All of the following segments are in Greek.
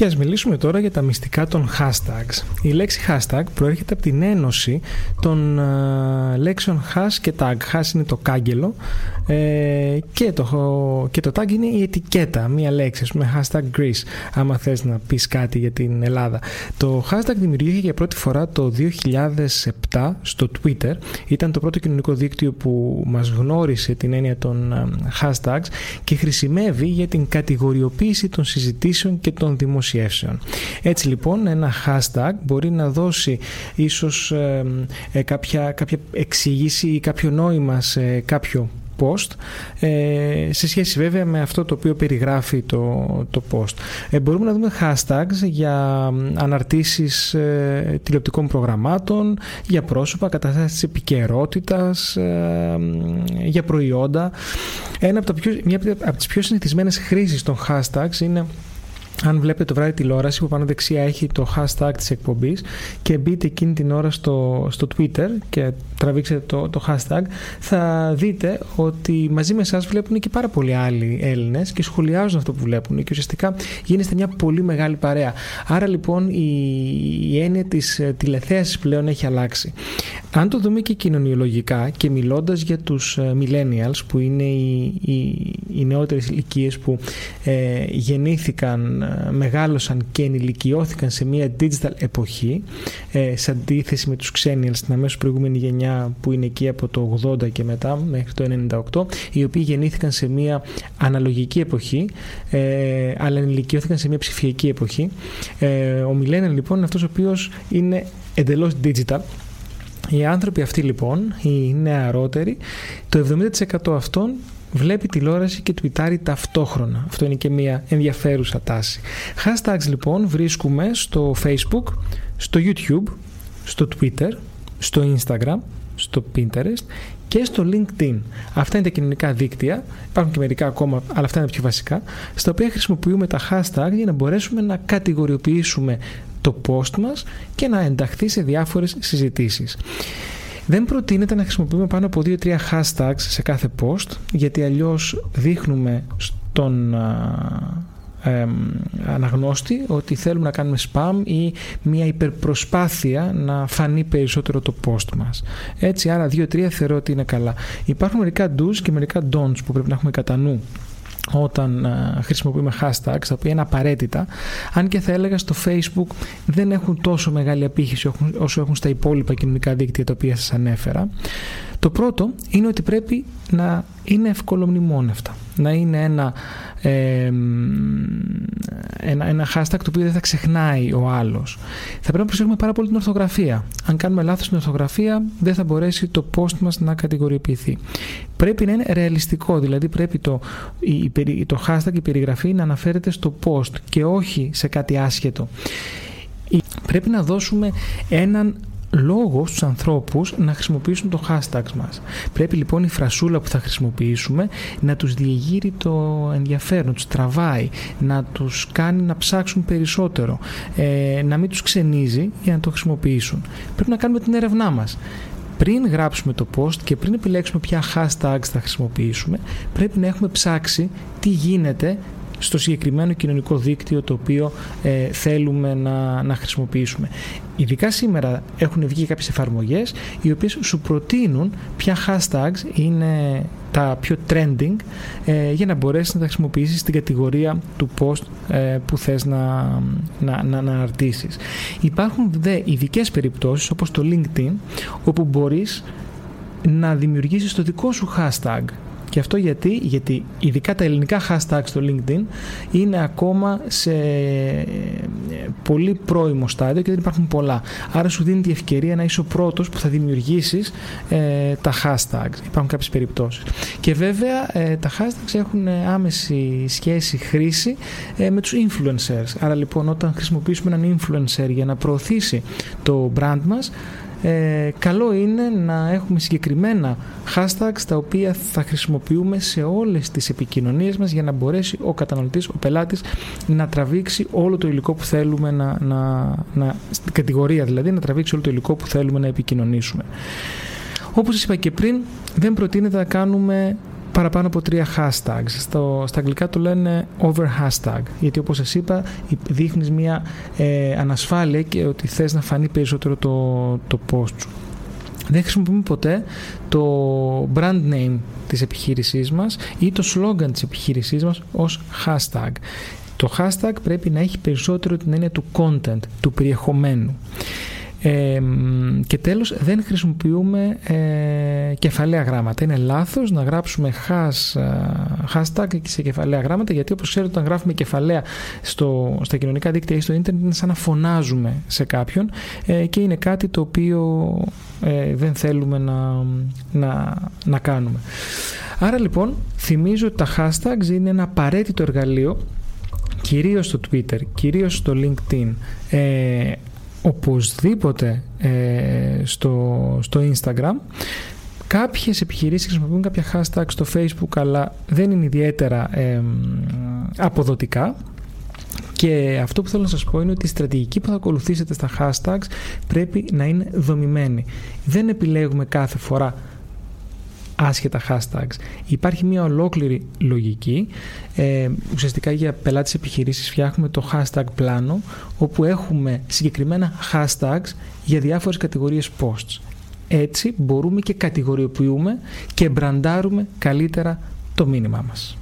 Και ας μιλήσουμε τώρα για τα μυστικά των hashtags. Η λέξη hashtag προέρχεται από την ένωση των uh, λέξεων hash και tag. Hash είναι το κάγκελο ε, και, το, και το tag είναι η ετικέτα, μία λέξη, ας πούμε hashtag Greece, άμα θες να πεις κάτι για την Ελλάδα. Το hashtag δημιουργήθηκε για πρώτη φορά το 2007 στο Twitter. Ήταν το πρώτο κοινωνικό δίκτυο που μας γνώρισε την έννοια των hashtags και χρησιμεύει για την κατηγοριοποίηση των συζητήσεων και των δημοσίων έτσι λοιπόν ένα hashtag μπορεί να δώσει ίσως ε, κάποια, κάποια εξήγηση ή κάποιο νόημα σε κάποιο post ε, σε σχέση βέβαια με αυτό το οποίο περιγράφει το, το post. Ε, μπορούμε να δούμε hashtags για αναρτήσεις ε, τηλεοπτικών προγραμμάτων, για πρόσωπα, καταστάσεις επικαιρότητας, ε, για προϊόντα. Ένα από τα πιο, μια από τις πιο συνηθισμένες χρήσεις των hashtags είναι αν βλέπετε το βράδυ τηλεόραση που πάνω δεξιά έχει το hashtag της εκπομπής και μπείτε εκείνη την ώρα στο, στο Twitter και τραβήξετε το, το hashtag θα δείτε ότι μαζί με εσάς βλέπουν και πάρα πολλοί άλλοι Έλληνες και σχολιάζουν αυτό που βλέπουν και ουσιαστικά γίνεστε μια πολύ μεγάλη παρέα. Άρα λοιπόν η, η έννοια της ε, τηλεθέασης πλέον έχει αλλάξει. Αν το δούμε και κοινωνιολογικά και μιλώντας για τους ε, millennials που είναι οι, οι, οι νεότερες ηλικίες που ε, γεννήθηκαν μεγάλωσαν και ενηλικιώθηκαν σε μια digital εποχή ε, σε αντίθεση με τους ξένοι στην αμέσως προηγούμενη γενιά που είναι εκεί από το 80 και μετά μέχρι το 98 οι οποίοι γεννήθηκαν σε μια αναλογική εποχή ε, αλλά ενηλικιώθηκαν σε μια ψηφιακή εποχή. Ε, ο Millennial λοιπόν είναι αυτός ο οποίος είναι εντελώς digital οι άνθρωποι αυτοί λοιπόν, οι νεαρότεροι, το 70% αυτών βλέπει τηλεόραση και τουιτάρει ταυτόχρονα. Αυτό είναι και μια ενδιαφέρουσα τάση. Hashtags λοιπόν βρίσκουμε στο Facebook, στο YouTube, στο Twitter, στο Instagram, στο Pinterest και στο LinkedIn. Αυτά είναι τα κοινωνικά δίκτυα, υπάρχουν και μερικά ακόμα, αλλά αυτά είναι πιο βασικά, στα οποία χρησιμοποιούμε τα hashtag για να μπορέσουμε να κατηγοριοποιήσουμε το post μας και να ενταχθεί σε διάφορες συζητήσεις. Δεν προτείνεται να χρησιμοποιούμε πάνω από 2-3 hashtags σε κάθε post γιατί αλλιώς δείχνουμε στον ε, αναγνώστη ότι θέλουμε να κάνουμε spam ή μια υπερπροσπάθεια να φανεί περισσότερο το post μας. Έτσι, άρα 2-3 θεωρώ ότι είναι καλά. Υπάρχουν μερικά do's και μερικά don'ts που πρέπει να έχουμε κατά νου όταν uh, χρησιμοποιούμε hashtags τα οποία είναι απαραίτητα αν και θα έλεγα στο facebook δεν έχουν τόσο μεγάλη απήχηση όσο έχουν στα υπόλοιπα κοινωνικά δίκτυα τα οποία σας ανέφερα. Το πρώτο είναι ότι πρέπει να είναι ευκολομνημόνευτα να είναι ένα, ένα, ένα hashtag το οποίο δεν θα ξεχνάει ο άλλος. Θα πρέπει να προσέχουμε πάρα πολύ την ορθογραφία. Αν κάνουμε λάθος στην ορθογραφία δεν θα μπορέσει το post μας να κατηγοριοποιηθεί. Πρέπει να είναι ρεαλιστικό δηλαδή πρέπει το, το hashtag, η περιγραφή να αναφέρεται στο post και όχι σε κάτι άσχετο. Πρέπει να δώσουμε έναν λόγο στους ανθρώπους να χρησιμοποιήσουν το hashtag μας. Πρέπει λοιπόν η φρασούλα που θα χρησιμοποιήσουμε να τους διεγείρει το ενδιαφέρον, να τους τραβάει, να τους κάνει να ψάξουν περισσότερο, ε, να μην τους ξενίζει για να το χρησιμοποιήσουν. Πρέπει να κάνουμε την έρευνά μας πριν γράψουμε το post και πριν επιλέξουμε ποια hashtags θα χρησιμοποιήσουμε, πρέπει να έχουμε ψάξει τι γίνεται στο συγκεκριμένο κοινωνικό δίκτυο το οποίο ε, θέλουμε να, να χρησιμοποιήσουμε. Ειδικά σήμερα έχουν βγει κάποιες εφαρμογές οι οποίες σου προτείνουν ποια hashtags είναι τα πιο trending ε, για να μπορέσεις να τα χρησιμοποιήσεις στην κατηγορία του post ε, που θες να, να, να, να αναρτήσεις. Υπάρχουν δε ειδικές περιπτώσεις όπως το LinkedIn όπου μπορείς να δημιουργήσεις το δικό σου hashtag και αυτό γιατί, γιατί ειδικά τα ελληνικά hashtags στο LinkedIn είναι ακόμα σε ε, πολύ πρώιμο στάδιο και δεν υπάρχουν πολλά. Άρα σου δίνει τη ευκαιρία να είσαι ο πρώτος που θα δημιουργήσεις ε, τα hashtags. Υπάρχουν κάποιες περιπτώσεις. Και βέβαια ε, τα hashtags έχουν άμεση σχέση χρήση με τους influencers. Άρα λοιπόν όταν χρησιμοποιήσουμε έναν influencer για να προωθήσει το brand μας ε, καλό είναι να έχουμε συγκεκριμένα hashtags τα οποία θα χρησιμοποιούμε σε όλες τις επικοινωνίες μας για να μπορέσει ο καταναλωτής, ο πελάτης να τραβήξει όλο το υλικό που θέλουμε να, να, να στην κατηγορία δηλαδή να τραβήξει όλο το υλικό που θέλουμε να επικοινωνήσουμε. Όπως σας είπα και πριν, δεν προτείνεται να κάνουμε παραπάνω από τρία hashtags. Στο, στα αγγλικά το λένε over hashtag, γιατί όπως σας είπα δείχνεις μια ε, ανασφάλεια και ότι θες να φανεί περισσότερο το, το post σου. Δεν χρησιμοποιούμε ποτέ το brand name της επιχείρησής μας ή το slogan της επιχείρησής μας ως hashtag. Το hashtag πρέπει να έχει περισσότερο την έννοια του content, του περιεχομένου και τέλος δεν χρησιμοποιούμε ε, κεφαλαία γράμματα. Είναι λάθος να γράψουμε has, ε, hashtag σε κεφαλαία γράμματα γιατί όπως ξέρετε όταν γράφουμε κεφαλαία στο, στα κοινωνικά δίκτυα ή στο ίντερνετ είναι σαν να φωνάζουμε σε κάποιον ε, και είναι κάτι το οποίο ε, δεν θέλουμε να, να, να κάνουμε. Άρα λοιπόν θυμίζω ότι τα hashtags είναι ένα απαραίτητο εργαλείο κυρίως στο Twitter, κυρίως στο LinkedIn οπωσδήποτε ε, στο, στο Instagram Κάποιες επιχειρήσεις χρησιμοποιούν κάποια hashtag στο Facebook αλλά δεν είναι ιδιαίτερα ε, αποδοτικά και αυτό που θέλω να σας πω είναι ότι η στρατηγική που θα ακολουθήσετε στα hashtags πρέπει να είναι δομημένη. Δεν επιλέγουμε κάθε φορά άσχετα hashtags. Υπάρχει μια ολόκληρη λογική. Ε, ουσιαστικά για πελάτες επιχειρήσεις φτιάχνουμε το hashtag πλάνο όπου έχουμε συγκεκριμένα hashtags για διάφορες κατηγορίες posts. Έτσι μπορούμε και κατηγοριοποιούμε και μπραντάρουμε καλύτερα το μήνυμά μας.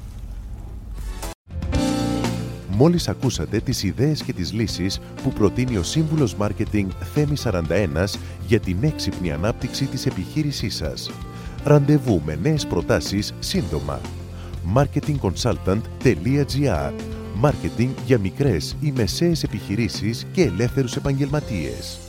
Μόλις ακούσατε τις ιδέες και τις λύσεις που προτείνει ο Σύμβουλος Μάρκετινγκ Θέμη 41 για την έξυπνη ανάπτυξη της επιχείρησής σας. Ραντεβού με νέες προτάσεις σύντομα. marketingconsultant.gr Μάρκετινγκ για μικρές ή μεσαίες επιχειρήσεις και ελεύθερους επαγγελματίες.